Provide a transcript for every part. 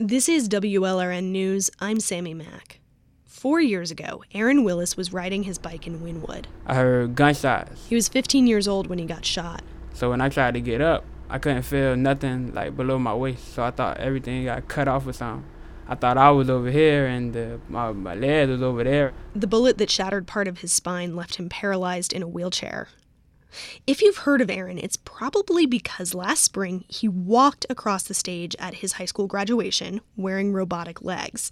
This is WLRN News. I'm Sammy Mack. Four years ago, Aaron Willis was riding his bike in Wynwood. I heard gunshots. He was 15 years old when he got shot. So when I tried to get up, I couldn't feel nothing like below my waist. So I thought everything got cut off or something. I thought I was over here and the, my, my leg was over there. The bullet that shattered part of his spine left him paralyzed in a wheelchair. If you've heard of Aaron, it's probably because last spring he walked across the stage at his high school graduation wearing robotic legs.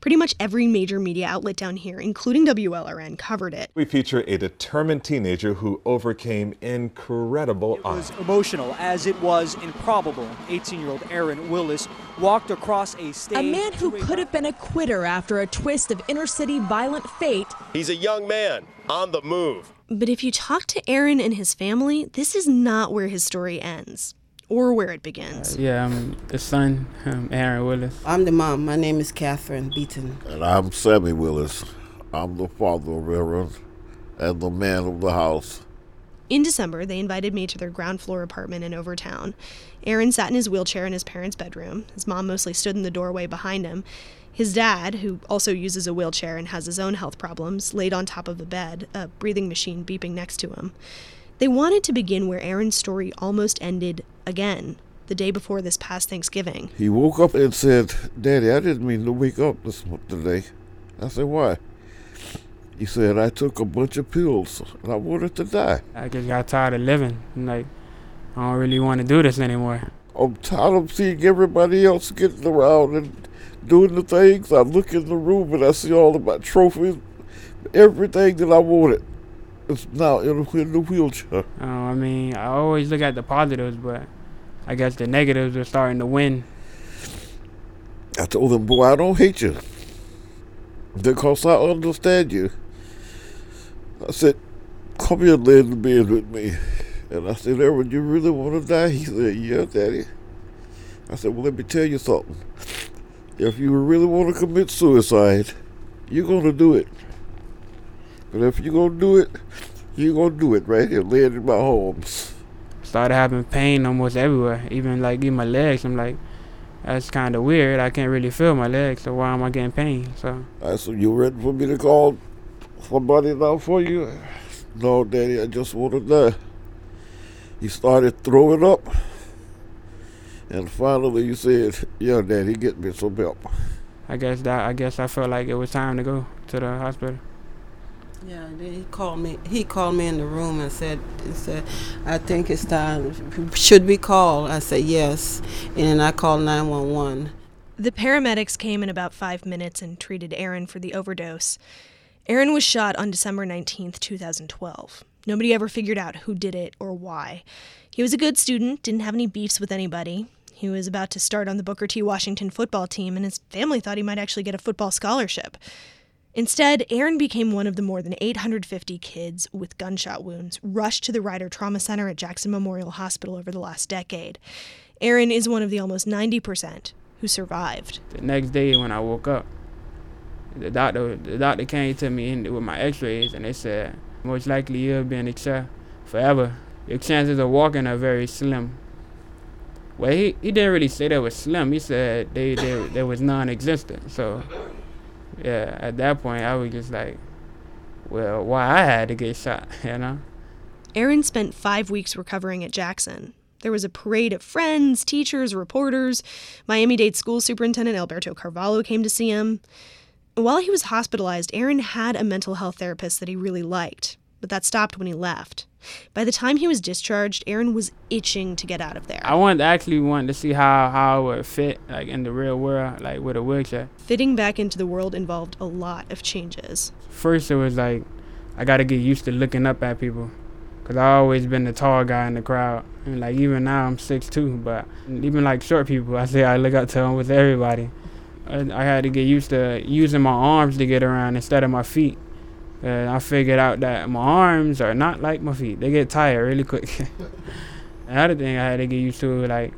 Pretty much every major media outlet down here, including WLRN, covered it. We feature a determined teenager who overcame incredible It was emotional, as it was improbable. 18 year old Aaron Willis walked across a stage. A man who a- could have been a quitter after a twist of inner city violent fate He's a young man on the move. But if you talk to Aaron and his family, this is not where his story ends or where it begins. Yeah, I'm the son, um, Aaron Willis. I'm the mom. My name is Catherine Beaton. And I'm Sammy Willis. I'm the father of Aaron and the man of the house. In December, they invited me to their ground floor apartment in Overtown. Aaron sat in his wheelchair in his parents' bedroom. His mom mostly stood in the doorway behind him. His dad, who also uses a wheelchair and has his own health problems, laid on top of a bed, a breathing machine beeping next to him. They wanted to begin where Aaron's story almost ended again, the day before this past Thanksgiving. He woke up and said, Daddy, I didn't mean to wake up this mo- today. I said, Why? He said, I took a bunch of pills and I wanted to die. I just got tired of living. I'm like, I don't really want to do this anymore. I'm tired of seeing everybody else getting around and doing the things. I look in the room and I see all of my trophies, everything that I wanted. is now in in the wheelchair. Uh, I mean, I always look at the positives, but I guess the negatives are starting to win. I told him, boy, I don't hate you. Because I understand you. I said, come here and lay in the bed with me. And I said, Aaron, you really want to die? He said, yeah, daddy. I said, well, let me tell you something. If you really want to commit suicide, you're going to do it. But if you're going to do it, you're going to do it right here, laying in my arms. Started having pain almost everywhere, even like in my legs. I'm like, that's kind of weird. I can't really feel my legs, so why am I getting pain? So I said, you ready for me to call somebody now for you? No, Daddy, I just want to die. He started throwing up. And finally he said, yeah, Daddy, get me some help. I guess that I guess I felt like it was time to go to the hospital. Yeah, then he called me. He called me in the room and said, he said, I think it's time. Should we call? I said yes, and then I called nine one one. The paramedics came in about five minutes and treated Aaron for the overdose. Aaron was shot on December 19th, 2012. Nobody ever figured out who did it or why. He was a good student, didn't have any beefs with anybody. He was about to start on the Booker T. Washington football team, and his family thought he might actually get a football scholarship. Instead, Aaron became one of the more than 850 kids with gunshot wounds rushed to the Ryder Trauma Center at Jackson Memorial Hospital over the last decade. Aaron is one of the almost 90% who survived. The next day when I woke up, the doctor the doctor came to me with my X-rays and they said most likely you'll be in chair forever. Your chances of walking are very slim. Well, he, he didn't really say they were slim. He said they they, they was non-existent. So yeah, at that point I was just like, well, why I had to get shot, you know? Aaron spent five weeks recovering at Jackson. There was a parade of friends, teachers, reporters. Miami Dade school superintendent Alberto Carvalho came to see him. While he was hospitalized, Aaron had a mental health therapist that he really liked, but that stopped when he left. By the time he was discharged, Aaron was itching to get out of there. I wanted actually wanted to see how how it would fit like in the real world, like with a wheelchair. Fitting back into the world involved a lot of changes. First, it was like I got to get used to looking up at people, cause I always been the tall guy in the crowd, and like even now I'm six two, but even like short people, I say I look up to them with everybody. I, had to get used to using my arms to get around instead of my feet. And I figured out that my arms are not like my feet; they get tired really quick. Another thing I had to get used to, like,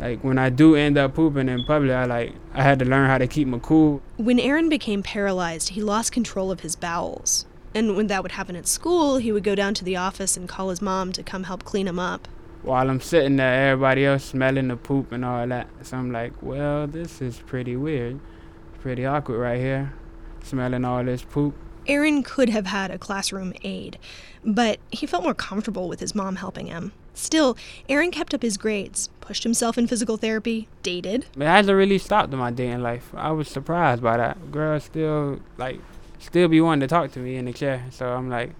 like when I do end up pooping in public, I like I had to learn how to keep my cool. When Aaron became paralyzed, he lost control of his bowels. And when that would happen at school, he would go down to the office and call his mom to come help clean him up. While I'm sitting there, everybody else smelling the poop and all that. So I'm like, well, this is pretty weird. Pretty awkward right here, smelling all this poop. Aaron could have had a classroom aide, but he felt more comfortable with his mom helping him. Still, Aaron kept up his grades, pushed himself in physical therapy, dated. It hasn't really stopped in my dating life. I was surprised by that. Girls still like still be wanting to talk to me in the chair. So I'm like,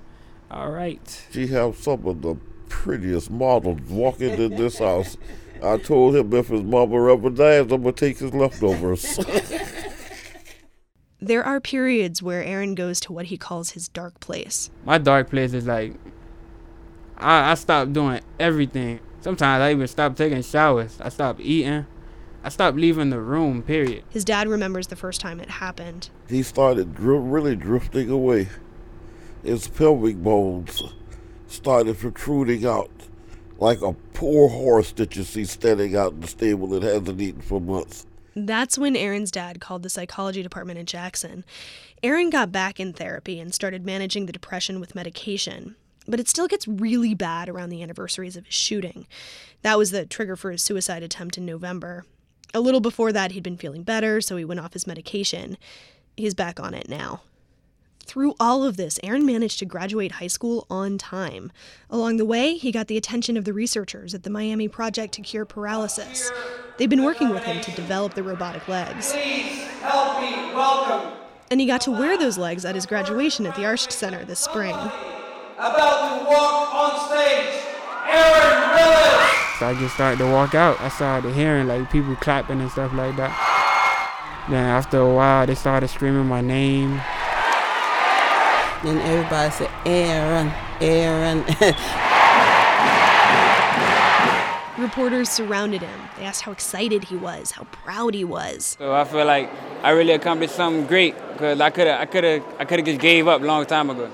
all right. She have some of the prettiest model walking in this house. I told him if his mama ever dies, I'm gonna take his leftovers. There are periods where Aaron goes to what he calls his dark place. My dark place is like I, I stopped doing everything. Sometimes I even stopped taking showers. I stopped eating. I stopped leaving the room, period. His dad remembers the first time it happened. he started dri- really drifting away. His pelvic bones started protruding out like a poor horse that you see standing out in the stable that hasn't eaten for months. That's when Aaron's dad called the psychology department at Jackson. Aaron got back in therapy and started managing the depression with medication. But it still gets really bad around the anniversaries of his shooting. That was the trigger for his suicide attempt in November. A little before that, he'd been feeling better, so he went off his medication. He's back on it now. Through all of this, Aaron managed to graduate high school on time. Along the way, he got the attention of the researchers at the Miami Project to Cure Paralysis. They've been working with him to develop the robotic legs. Please help me welcome And he got to wear those legs at his graduation at the Arsht Center this spring. about to walk on stage, Aaron Willis. So I just started to walk out. I started hearing like people clapping and stuff like that. Then after a while, they started screaming my name. Then everybody said, Aaron, Aaron. Reporters surrounded him. They asked how excited he was, how proud he was. So I feel like I really accomplished something great because I could have, I could have, I could have just gave up a long time ago.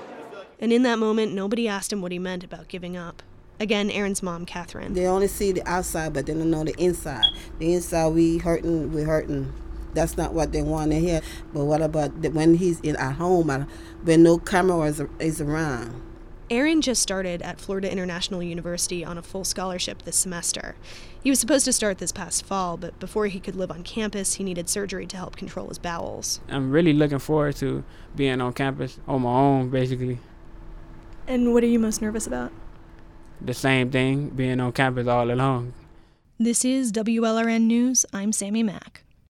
And in that moment, nobody asked him what he meant about giving up. Again, Aaron's mom, Catherine. they only see the outside, but they don't know the inside. The inside, we hurting, we hurting. That's not what they want to hear. But what about the, when he's in at home, uh, when no camera is, is around? Aaron just started at Florida International University on a full scholarship this semester. He was supposed to start this past fall, but before he could live on campus, he needed surgery to help control his bowels. I'm really looking forward to being on campus on my own, basically. And what are you most nervous about? The same thing, being on campus all alone. This is WLRN News. I'm Sammy Mack.